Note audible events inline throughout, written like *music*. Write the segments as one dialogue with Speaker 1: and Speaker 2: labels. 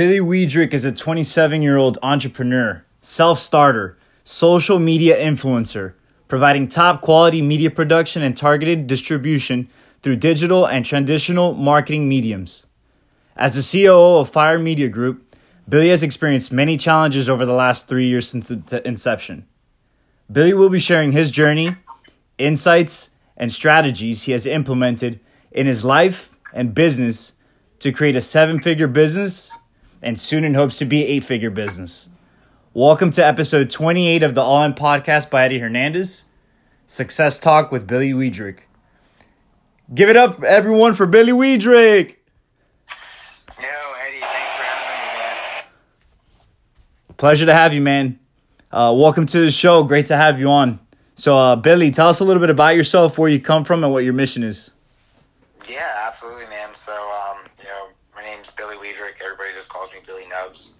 Speaker 1: Billy Weidrich is a 27 year old entrepreneur, self starter, social media influencer, providing top quality media production and targeted distribution through digital and traditional marketing mediums. As the COO of Fire Media Group, Billy has experienced many challenges over the last three years since inception. Billy will be sharing his journey, insights, and strategies he has implemented in his life and business to create a seven figure business and soon in hopes to be eight figure business. Welcome to episode 28 of the All In Podcast by Eddie Hernandez. Success Talk with Billy Weidrich. Give it up, everyone, for Billy Weidrich.
Speaker 2: Yo, Eddie, thanks for having me, man.
Speaker 1: Pleasure to have you, man. Uh, welcome to the show. Great to have you on. So, uh, Billy, tell us a little bit about yourself, where you come from, and what your mission is.
Speaker 2: Yeah, absolutely, man. So, um, you know, my name's Billy Weidrich. Everybody just calls me Billy Nubs.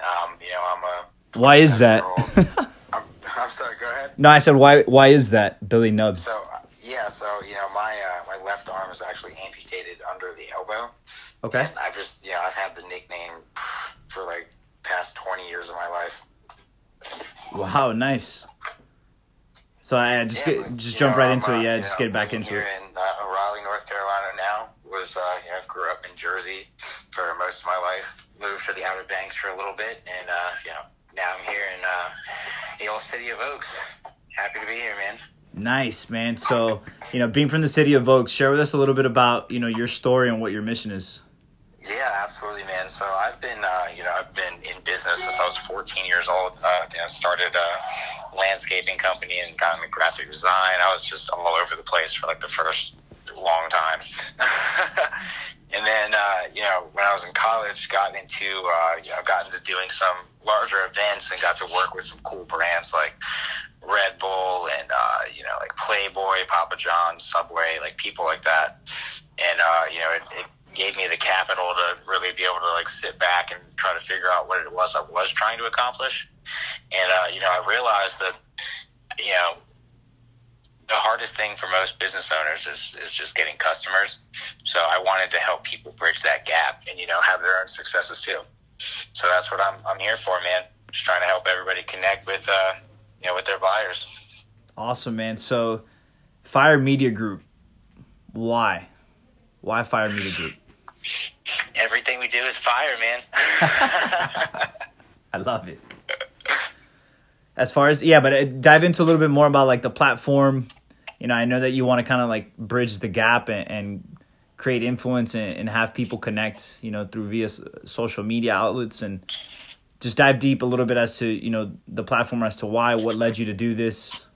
Speaker 2: Um, you know, I'm a.
Speaker 1: Why is that? *laughs*
Speaker 2: I'm, I'm sorry. Go ahead.
Speaker 1: No, I said why. Why is that, Billy Nubs?
Speaker 2: So, uh, yeah, so you know, my uh, my left arm is actually amputated under the elbow.
Speaker 1: Okay.
Speaker 2: And I've just, you know, I've had the nickname for like past twenty years of my life.
Speaker 1: Wow, nice. So I just
Speaker 2: Yeah,
Speaker 1: get, just jump
Speaker 2: know,
Speaker 1: right into
Speaker 2: uh,
Speaker 1: it. Yeah, just
Speaker 2: know,
Speaker 1: get back into
Speaker 2: here
Speaker 1: it.
Speaker 2: In uh, Raleigh, North Carolina now. Was uh, you know grew up in Jersey for most of my life. Moved to the Outer Banks for a little bit, and uh, you know now I'm here in uh, the old city of Oaks. Happy to be here, man.
Speaker 1: Nice, man. So you know, being from the city of Oaks, share with us a little bit about you know your story and what your mission is.
Speaker 2: Yeah, absolutely, man. So I've been, uh, you know, I've been in business since I was 14 years old. Uh, you know, started a landscaping company and got into graphic design. I was just all over the place for like the first long time. *laughs* and then, uh, you know, when I was in college, got into, uh, you know, got into doing some larger events and got to work with some cool brands like Red Bull and, uh, you know, like Playboy, Papa John's, Subway, like people like that. And, uh, you know, it, it gave me the capital to really be able to like sit back and try to figure out what it was I was trying to accomplish. And, uh, you know, I realized that, you know, the hardest thing for most business owners is, is just getting customers. So I wanted to help people bridge that gap and, you know, have their own successes too. So that's what I'm, I'm here for, man. Just trying to help everybody connect with, uh, you know, with their buyers.
Speaker 1: Awesome, man. So, Fire Media Group. Why? Why Fire Media Group?
Speaker 2: Everything we do is fire, man. *laughs*
Speaker 1: I love it. As far as yeah, but uh, dive into a little bit more about like the platform. You know, I know that you want to kind of like bridge the gap and, and create influence and, and have people connect. You know, through via social media outlets and just dive deep a little bit as to you know the platform as to why, what led you to do this,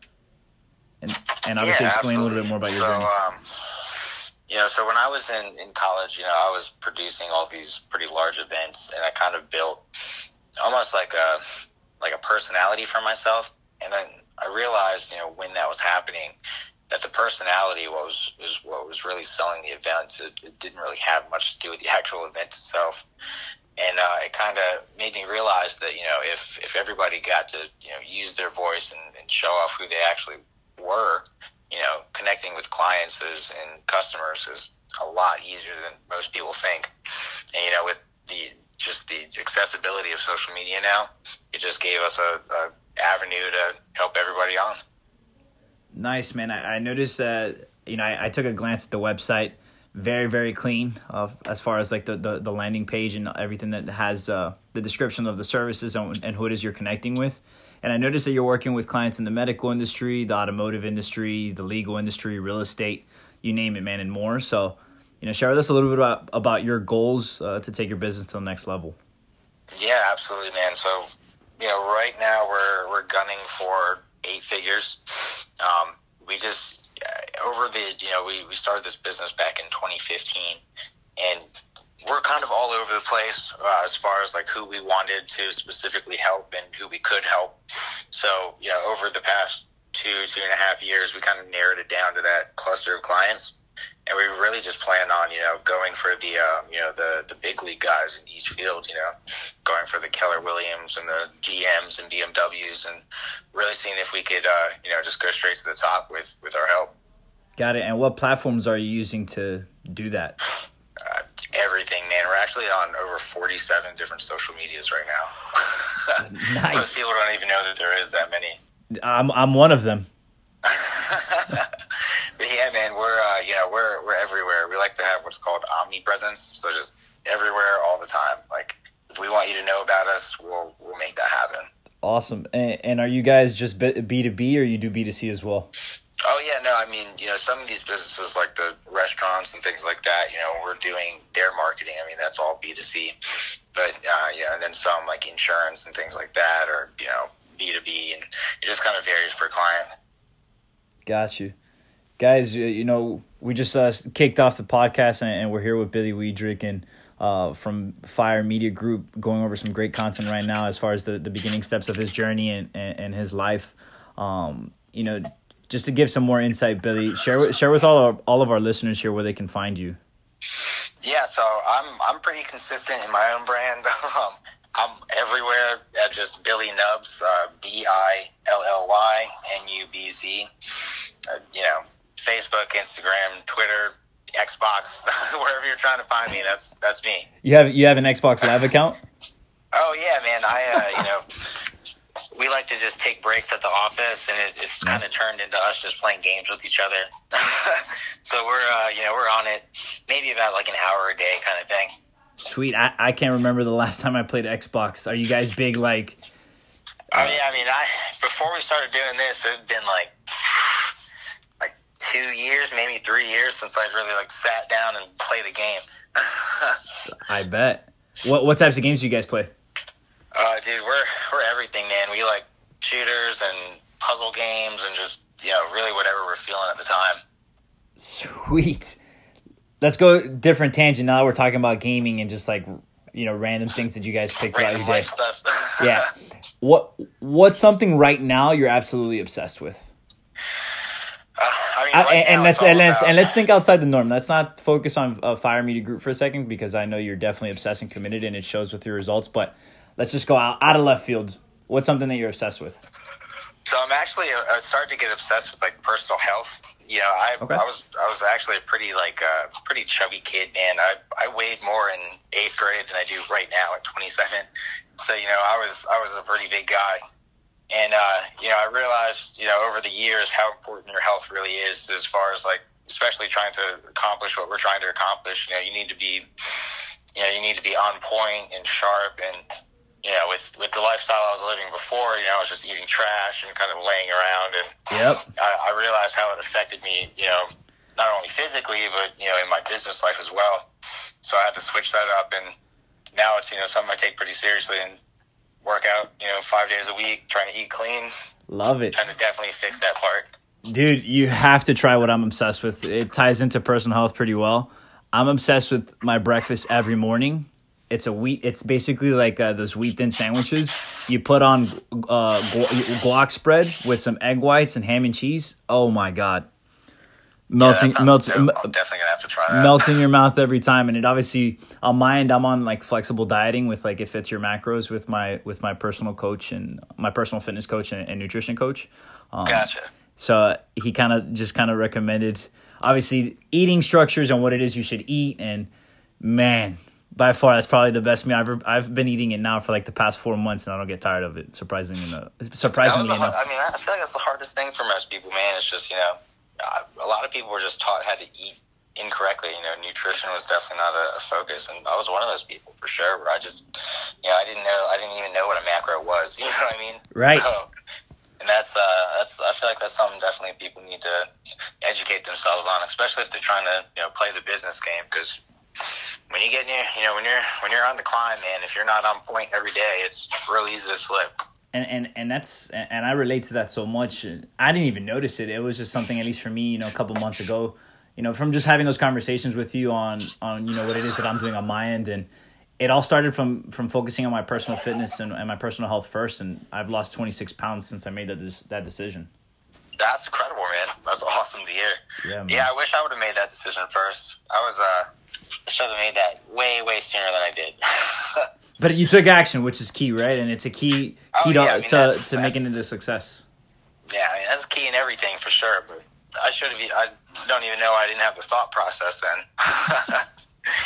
Speaker 1: and and obviously
Speaker 2: Yeah,
Speaker 1: explain a little bit more about your
Speaker 2: so,
Speaker 1: journey.
Speaker 2: Um, you know, so when I was in, in college, you know, I was producing all these pretty large events, and I kind of built almost like a like a personality for myself. And then I realized, you know, when that was happening, that the personality was was what was really selling the events. It, it didn't really have much to do with the *laughs* actual event itself. And uh, it kind of made me realize that you know if if everybody got to you know use their voice and, and show off who they actually were, you know, connecting with clients is, and customers is a lot easier than most people think. And you know, with the just the accessibility of social media now, it just gave us a, a avenue to help everybody on.
Speaker 1: Nice, man. I, I noticed that, you know, I, I took a glance at the website. Very, very clean uh, as far as like the, the, the landing page and everything that has uh, the description of the services and, and who it is you're connecting with. And I noticed that you're working with clients in the medical industry, the automotive industry, the legal industry, real estate, you name it, man, and more. So, you know, share with us a little bit about, about your goals uh, to take your business to the next level.
Speaker 2: Yeah, absolutely, man. So, you know, right now we're we're gunning for eight figures. Um, we just uh, over the you know we we started this business back in 2015, and we're kind of all over the place uh, as far as like who we wanted to specifically help and who we could help. So, you know, over the past two two and a half years, we kind of narrowed it down to that cluster of clients and we really just plan on you know going for the um, you know the the big league guys in each field. You know, going for the Keller Williams and the GMs and BMWs, and really seeing if we could uh, you know just go straight to the top with with our help.
Speaker 1: Got it. And what platforms are you using to do that?
Speaker 2: Uh, everything, man. We're actually on over 47 different social medias right now. *laughs*
Speaker 1: nice.
Speaker 2: Most people don't even know that there is that many.
Speaker 1: I'm I'm one of them. *laughs*
Speaker 2: Yeah, man, we're uh, you know we're we're everywhere. We like to have what's called omnipresence, so just everywhere all the time. Like if we want you to know about us, we'll we'll make that happen.
Speaker 1: Awesome. And, and are you guys just B two B or you do B two C as well?
Speaker 2: Oh yeah, no, I mean, you know, some of these businesses like the restaurants and things like that, you know, we're doing their marketing. I mean, that's all B two C, but uh, you know, and then some like insurance and things like that, or you know, B two B, and it just kind of varies per client.
Speaker 1: Got you, guys. You know, we just uh, kicked off the podcast, and, and we're here with Billy Weidrich and uh, from Fire Media Group, going over some great content right now as far as the, the beginning steps of his journey and, and, and his life. Um, you know, just to give some more insight, Billy, share with, share with all our, all of our listeners here where they can find you.
Speaker 2: Yeah, so I'm I'm pretty consistent in my own brand. *laughs* um, I'm everywhere at just Billy Nubs, uh, B I L L Y N U B Z. Uh, you know, Facebook, Instagram, Twitter, Xbox, *laughs* wherever you're trying to find me, that's that's me.
Speaker 1: You have you have an Xbox Live *laughs* account?
Speaker 2: Oh yeah, man. I uh, you know we like to just take breaks at the office, and it, it's kind of turned into us just playing games with each other. *laughs* so we're uh, you know we're on it maybe about like an hour a day kind of thing.
Speaker 1: Sweet. I, I can't remember the last time I played Xbox. Are you guys big like?
Speaker 2: Oh yeah, I mean, I before we started doing this, it's been like two years, maybe three years since I've really like sat down and played a game. *laughs*
Speaker 1: I bet. What what types of games do you guys play?
Speaker 2: Uh, dude, we're we're everything, man. We like shooters and puzzle games and just you know really whatever we're feeling at the time.
Speaker 1: Sweet. Let's go different tangent. Now we're talking about gaming and just like you know random things that you guys picked out your day. *laughs* Yeah. What what's something right now you're absolutely obsessed with?
Speaker 2: Uh, I mean,
Speaker 1: I, and, and let's and let's
Speaker 2: about-
Speaker 1: and let's think outside the norm. Let's not focus on uh, Fire Media Group for a second because I know you're definitely obsessed and committed, and it shows with your results. But let's just go out out of left field. What's something that you're obsessed with?
Speaker 2: So I'm actually uh, I started to get obsessed with like personal health. You know, I
Speaker 1: Okay.
Speaker 2: I was I was actually a pretty like uh, pretty chubby kid, man. I I weighed more in eighth grade than I do right now at 27. So you know, I was I was a pretty big guy, and uh, you know, I realized you know over the years how important your health really is as far as like especially trying to accomplish what we're trying to accomplish. You know, you need to be you know you need to be on point and sharp and you know, with with the lifestyle I was living before, you know, I was just eating trash and kind of laying around, and
Speaker 1: Yep.
Speaker 2: I, I realized how it affected me, you know, not only physically but you know in my business life as well. So I had to switch that up, and now it's you know something I take pretty seriously and work out, you know, five days a week, trying to eat clean,
Speaker 1: Love it.
Speaker 2: trying to definitely fix that part.
Speaker 1: Dude, you have to try what I'm obsessed with. It ties into personal health pretty well. I'm obsessed with my breakfast every morning. It's a wheat. It's basically like uh, those wheat thin sandwiches. You put on uh, guac spread with some egg whites and ham and cheese. Oh my god, melting,
Speaker 2: Yeah,
Speaker 1: melts,
Speaker 2: I'm definitely gonna have to try that.
Speaker 1: melts in your mouth every time. And it obviously on my end, I'm on like flexible dieting with like it fits your macros with my with my personal coach and my personal fitness coach and, and nutrition coach. Um,
Speaker 2: Gotcha.
Speaker 1: so he kind of just kind of recommended, obviously, eating structures and what it is you should eat. And man, by far, that's probably the best meal I've ever, I've been eating it now for like the past four months, and I don't get tired of it. Surprisingly enough, surprisingly
Speaker 2: the, har-
Speaker 1: enough.
Speaker 2: I mean, I feel like that's the hardest thing for most people, man. It's just you know, a lot of people were just taught how to eat incorrectly. You know, nutrition was definitely not a, a focus, and I was one of those people for sure. Where I just, you know, I didn't know, I didn't even know what a macro was. *laughs* You know what I mean?
Speaker 1: Right.
Speaker 2: So, and that's uh, that's I feel like that's something definitely people need to educate themselves on, especially if they're trying to you know play the business game because. When you get near, you know, when you're when you're on the climb, man, if you're not on point every day, it's real easy to slip.
Speaker 1: And and and that's and I relate to that so much. I didn't even notice it. It was just something, at least for me, you know, a couple months ago, you know, from just having those conversations with you on on you know what it is that I'm doing on my end, and it all started from from focusing on my personal fitness and, and my personal health first. And I've lost 26 pounds since I made that des- that decision.
Speaker 2: That's incredible, man. That's awesome to hear.
Speaker 1: Yeah, man.
Speaker 2: Yeah, I wish I would have made that decision first. I was uh, should have made that way, way sooner than I did. *laughs*
Speaker 1: But you took action, which is key, right? And it's a key
Speaker 2: Oh,
Speaker 1: key
Speaker 2: yeah,
Speaker 1: to
Speaker 2: I mean,
Speaker 1: to,
Speaker 2: that's-
Speaker 1: to making it a success.
Speaker 2: yeah, I mean that's key in everything for sure. But I should have. I don't even know I didn't have the thought process then. *laughs*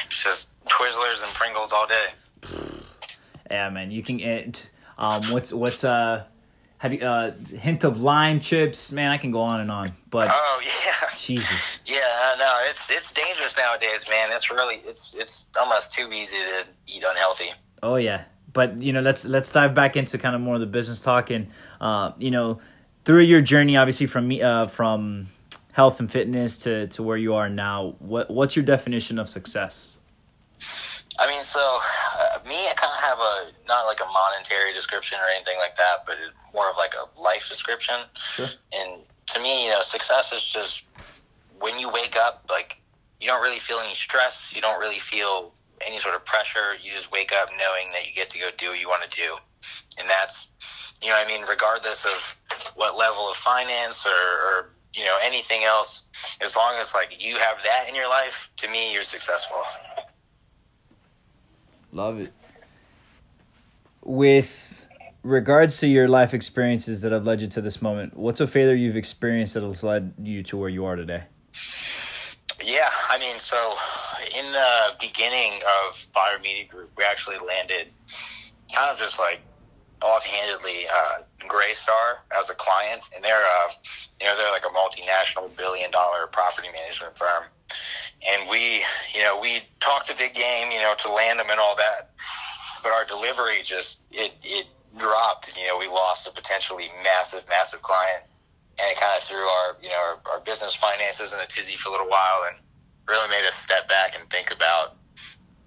Speaker 2: it's just Twizzlers and Pringles all day.
Speaker 1: Yeah, man. You can it. Um, what's what's uh, have you uh hint of lime chips? Man, I can go on and on. But
Speaker 2: Oh *laughs* yeah.
Speaker 1: Jesus,
Speaker 2: Yeah, no, it's it's dangerous nowadays, man. It's really it's it's almost too easy to eat unhealthy.
Speaker 1: Oh yeah. But you know, let's let's dive back into kind of more of the business talk and uh, you know, through your journey, obviously from me uh from health and fitness to to where you are now. What what's your definition of success?
Speaker 2: I mean, so uh, me, I kind of have a not like a monetary description or anything like that, but it's more of like a life description.
Speaker 1: Sure.
Speaker 2: And to me, you know, success is just when you wake up, like you don't really feel any stress, you don't really feel any sort of pressure. You just wake up knowing that you get to go do what you want to do, and that's you know, I mean, regardless of what level of finance or, or you know anything else, as long as like you have that in your life, to me, you're successful.
Speaker 1: Love it. With regards to your life experiences that have led you to this moment, what's a failure you've experienced that has led you to where you are today?
Speaker 2: Yeah, I mean, so in the beginning of Fire Media Group, we actually landed kind of just like offhandedly uh, Greystar as a client, and they're uh, you know they're like a multinational billion dollar property management firm, and we you know we talked a big game, you know, to land them and all that, but our delivery just it it dropped, and you know we lost a potentially massive massive client and it kind of threw our you know our, our business finances in a tizzy for a little while and really made us step back and think about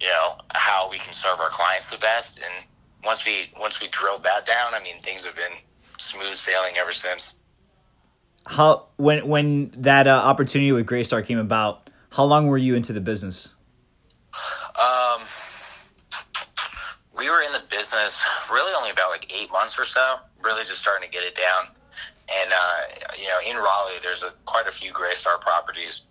Speaker 2: you know how we can serve our clients the best. And once we once we drilled that down i mean things have been smooth sailing ever since.
Speaker 1: How when when that uh, opportunity with Greystar came about, how long were you into the business?
Speaker 2: um we were in the business really only about like eight months or so really just starting to get it down and uh, you know in Raleigh there's a, quite a few Greystar properties.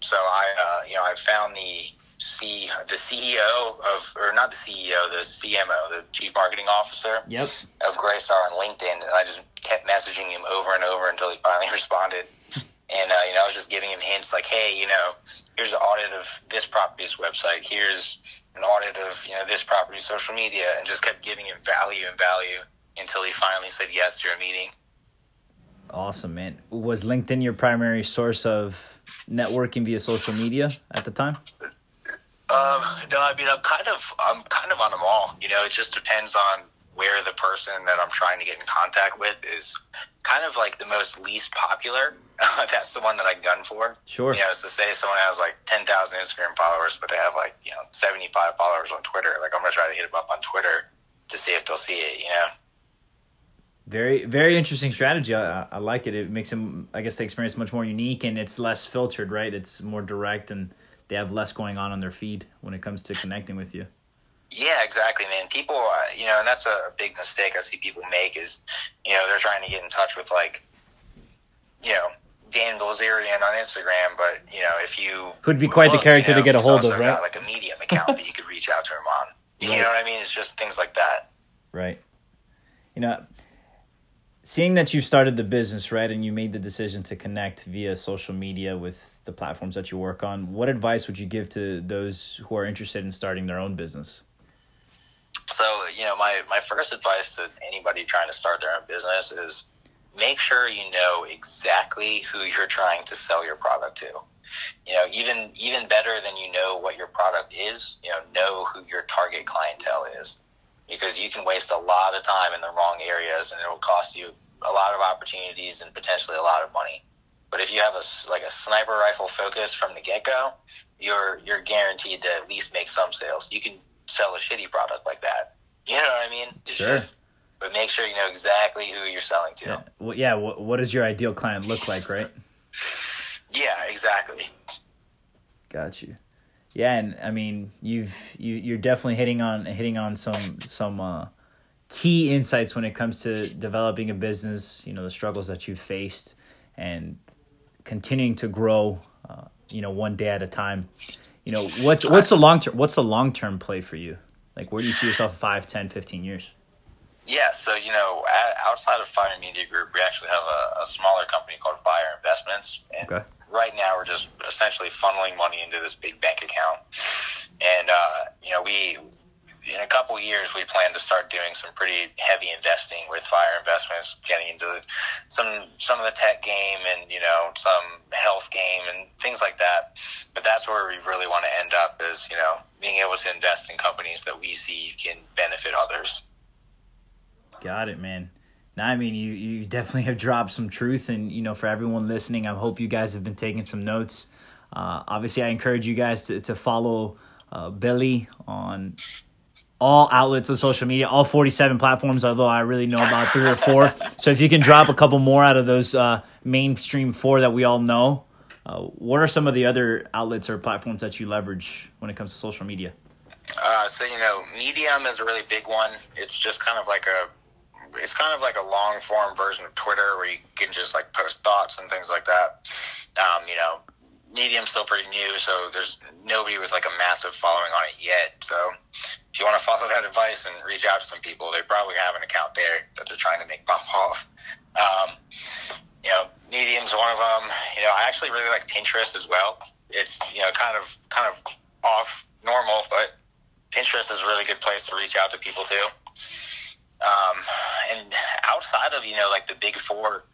Speaker 2: So I uh, you know I found the C the CEO of or not the CEO the CMO the Chief Marketing Officer
Speaker 1: Yep.
Speaker 2: of Greystar on LinkedIn. And I just kept messaging him over and over until he finally *laughs* responded. And uh, you know I was just giving him hints like hey you know here's an audit of this property's website. Here's an audit of you know this property's social media. And just kept giving him value and value until he finally said yes to a meeting
Speaker 1: Awesome, man. Was LinkedIn your primary source of networking via social media at the time?
Speaker 2: Um, no, I mean I'm kind of I'm kind of on them all. You know, it just depends on where the person that I'm trying to get in contact with is kind of like the most least popular. *laughs* That's the one that I gun for.
Speaker 1: Sure.
Speaker 2: You know, it's to say someone has like 10,000 Instagram followers, but they have like, you know, 75 followers on Twitter. Like, I'm going to try to hit them up on Twitter to see if they'll see it, you know?
Speaker 1: Very, very interesting strategy. I, I- like it. It makes them, I guess, the experience much more unique and it's less filtered, right? It's more direct and they have less going on on their feed when it comes to connecting with you.
Speaker 2: Yeah, exactly, man. People, uh, you know, and that's a big mistake I see people make is, you know, they're trying to get in touch with like, you know, Dan Bilzerian on Instagram, but you know, if you
Speaker 1: Who'd be quite the character
Speaker 2: you know,
Speaker 1: to get a hold of,
Speaker 2: got,
Speaker 1: right?
Speaker 2: like a Medium account that you could reach out to him on. You
Speaker 1: Right.
Speaker 2: know what I mean? It's just things like that.
Speaker 1: Right. You know, seeing that you started the business, right, and you made the decision to connect via social media with the platforms that you work on, what advice would you give to those who are interested in starting their own business?
Speaker 2: So, you know, my, my first advice to anybody trying to start their own business is make sure you know exactly who you're trying to sell your product to. You know, even even better than you know what your product is, you know, know who your target clientele is. Because you can waste a lot of time in the wrong areas and it will cost you a lot of opportunities and potentially a lot of money. But if you have a like a sniper rifle focus from the get go, you're you're guaranteed to at least make some sales. You can sell a shitty product like that. You know what I mean? It's
Speaker 1: Sure.
Speaker 2: Just, but make sure you know exactly who you're selling to.
Speaker 1: Yeah. Well, yeah. What, what does your ideal client look like, right? *laughs*
Speaker 2: Yeah, exactly.
Speaker 1: Got you. Yeah, and I mean, you've you you're definitely hitting on hitting on some some uh, key insights when it comes to developing a business. You know, the struggles that you've faced, and continuing to grow. Uh, you know, one day at a time. You know, what's what's the long term what's the long term play for you? Like, where do you see yourself in 5, 10, 15 years?
Speaker 2: Yeah, so you know, outside of Fire Media Group, we actually have a, a smaller company called Fire Investments, and
Speaker 1: Okay.
Speaker 2: Right now we're just essentially funneling money into this big bank account. and uh, you know we in a couple years, we plan to start doing some pretty heavy investing with Fire Investments, getting into some some of the tech game and you know some health game and things like that. But that's where we really want to end up is you know being able to invest in companies that we see can benefit others.
Speaker 1: Got it, man. Now, I mean, you you definitely have dropped some truth, and you know, for everyone listening, I hope you guys have been taking some notes. Uh, obviously, I encourage you guys to to follow uh, Billy on all outlets of social media, all 47 platforms, although I really know about three or four. *laughs* So if you can drop a couple more out of those uh, mainstream four that we all know, uh, what are some of the other outlets or platforms that you leverage when it comes to social media?
Speaker 2: Uh, so, you know, Medium is a really big one. It's just kind of like a it's kind of like a long form version of Twitter where you can just like post thoughts and things like that. Um, you know, Medium's still pretty new, so there's nobody with like a massive following on it yet. So if you want to follow that advice and reach out to some people, they probably have an account there that they're trying to make bump off. Um, you know, Medium's one of them. You know, I actually really like Pinterest as well. It's you know kind of kind of off normal, but Pinterest is a really good place to reach out to people too. Um, and outside of you know like the big four,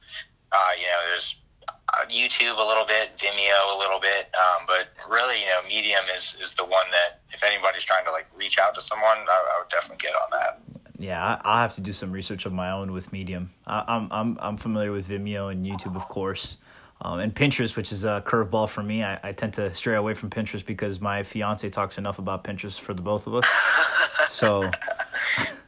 Speaker 2: uh, you know, there's uh, YouTube a little bit, Vimeo a little bit, um, but really, you know, Medium is, is the one that if anybody's trying to like reach out to someone, I, I would definitely get on that.
Speaker 1: Yeah, I, I have to do some research of my own with Medium. I, I'm I'm I'm familiar with Vimeo and YouTube, of course. Um, and Pinterest, which is a curveball for me. I, I tend to stray away from Pinterest because my fiance talks enough about Pinterest for the both of us. so *laughs*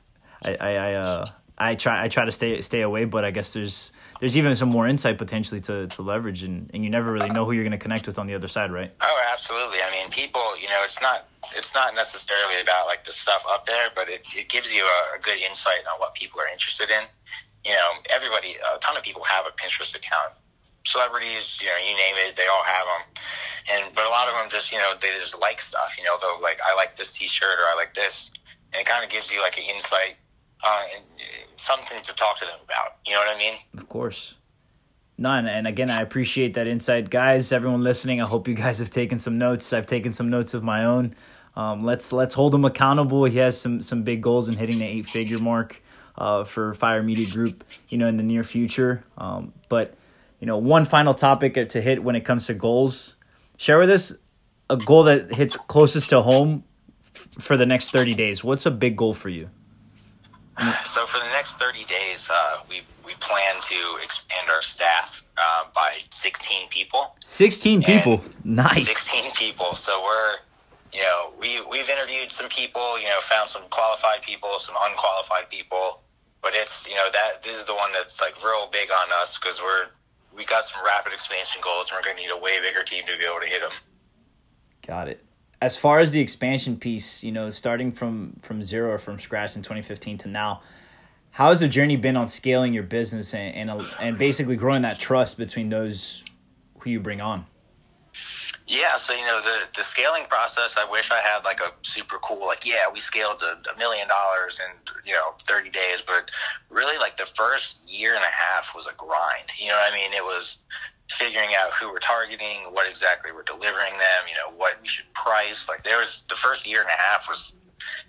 Speaker 1: I I I, uh, I try I try to stay stay away, but I guess there's there's even some more insight potentially to, to leverage, and, and you never really know who you're going to connect with on the other side, right?
Speaker 2: Oh, absolutely. I mean, people, you know, it's not it's not necessarily about like the stuff up there, but it, it gives you a, a good insight on what people are interested in. You know, everybody, a ton of people have a Pinterest account. Celebrities, you know, you name it, they all have them. And but a lot of them just, you know, they just like stuff. You know, they'll like, I like this T-shirt or I like this, and it kind of gives you like an insight uh, something to talk to them about. You know what I mean?
Speaker 1: Of course. None. And again, I appreciate that insight. Guys, everyone listening, I hope you guys have taken some notes. I've taken some notes of my own. Um, let's let's hold him accountable. He has some some big goals in hitting the eight figure mark uh, for Fire Media Group, you know, in the near future. Um, but you know, one final topic to hit when it comes to goals. Share with us a goal that hits closest to home f- for the next thirty days. What's a big goal for you?
Speaker 2: So for the next 30 days, uh, we we plan to expand our staff uh, by 16 people.
Speaker 1: 16 people, nice.
Speaker 2: 16 people. So we're, you know, we we've interviewed some people, you know, found some qualified people, some unqualified people, but it's you know that this is the one that's like real big on us because we're we got some rapid expansion goals and we're going to need a way bigger team to be able to hit them.
Speaker 1: Got it as far as the expansion piece, you know, starting from from zero or from scratch in 2015 to now, how has the journey been on scaling your business and and, and basically growing that trust between those who you bring on?
Speaker 2: Yeah, so you know the the scaling process. I wish I had like a super cool like yeah we scaled to a million dollars in you know thirty days, but really like the first year and a half was a grind. You know what I mean? It was figuring out who we're targeting, what exactly we're delivering them, you know, what we should price. Like there was the first year and a half was,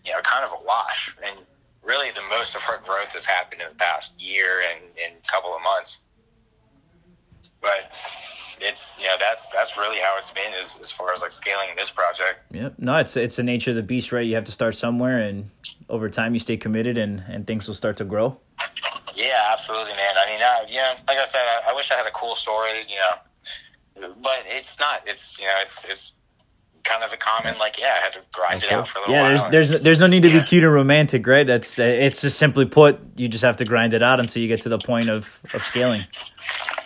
Speaker 2: you know, kind of a wash. And really the most of our growth has happened in the past year and in a couple of months. But it's you know that's that's really how it's been as, as far as like scaling this project.
Speaker 1: Yep. No, it's it's the nature of the beast, right? You have to start somewhere, and over time you stay committed, and and things will start to grow.
Speaker 2: Yeah, absolutely, man. I mean, uh, you know, like I said, I, I wish I had a cool story, you know, but it's not. It's you know, it's it's kind of the common like yeah, I had to grind okay. it out for a little
Speaker 1: yeah,
Speaker 2: while.
Speaker 1: Yeah, there's there's there's no need to yeah. be cute and romantic, right? That's uh, it's just simply put, you just have to grind it out until you get to the point of of scaling.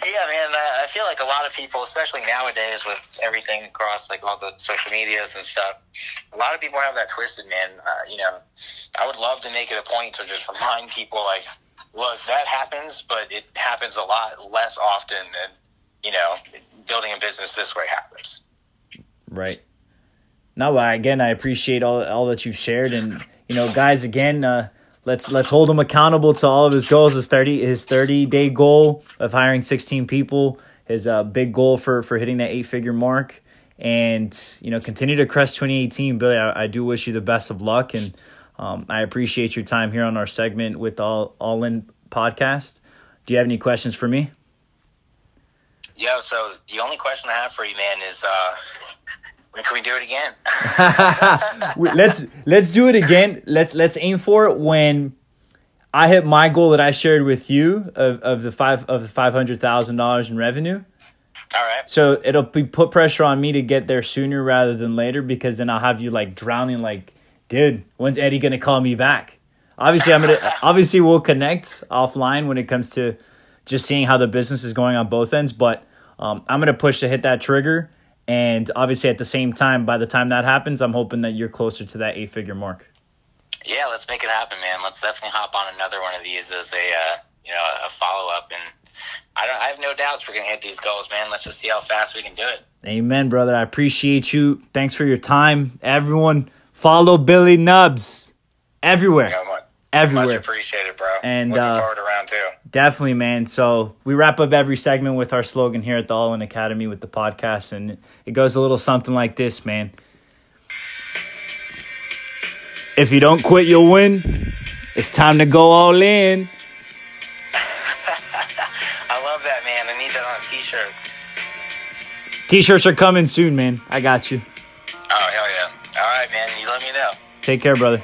Speaker 2: Yeah, man. Uh, I feel like a lot of people, especially nowadays with everything across like all the social medias and stuff, a lot of people have that twisted, man. Uh, you know, I would love to make it a point to just remind people like look, that happens, but it happens a lot less often than, you know, building a business this way happens.
Speaker 1: Right. No, again, I appreciate all, all that you've shared. And, you know, guys, again, uh, let's let's hold him accountable to all of his goals. His thirty his thirty day goal of hiring sixteen people, his uh, big goal for for hitting that eight figure mark, and you know continue to crush 2018 billy i, I do wish you the best of luck and um, i appreciate your time here on our segment with all all in podcast do you have any questions for me
Speaker 2: yeah so the only question i have for you man is uh *laughs* when can we do it again *laughs*
Speaker 1: let's let's do it again let's let's aim for it when I hit my goal that I shared with you of, of the five of the five hundred thousand dollars in revenue.
Speaker 2: All right.
Speaker 1: So it'll be put pressure on me to get there sooner rather than later because then I'll have you like drowning like, dude, when's Eddie gonna call me back? Obviously I'm gonna obviously we'll connect offline when it comes to just seeing how the business is going on both ends, but um, I'm gonna push to hit that trigger. And obviously at the same time, by the time that happens, I'm hoping that you're closer to that eight figure mark.
Speaker 2: Yeah, let's make it happen, man. Let's definitely hop on another one of these as a uh, you know a follow up and I don't. I have no doubts we're gonna hit these goals, man. Let's just see how fast we can do it.
Speaker 1: Amen, brother. I appreciate you. Thanks for your time, everyone. Follow Billy Nubs everywhere.
Speaker 2: Yeah, much,
Speaker 1: everywhere.
Speaker 2: Much appreciated, bro.
Speaker 1: And
Speaker 2: looking
Speaker 1: uh,
Speaker 2: forward to round two.
Speaker 1: Definitely, man. So we wrap up every segment with our slogan here at the All In Academy with the podcast, and it goes a little something like this, man. If you don't quit, you'll win. It's time to go all in. are coming soon, man. I got you.
Speaker 2: Oh hell yeah! All right, man. You let me know.
Speaker 1: Take care, brother.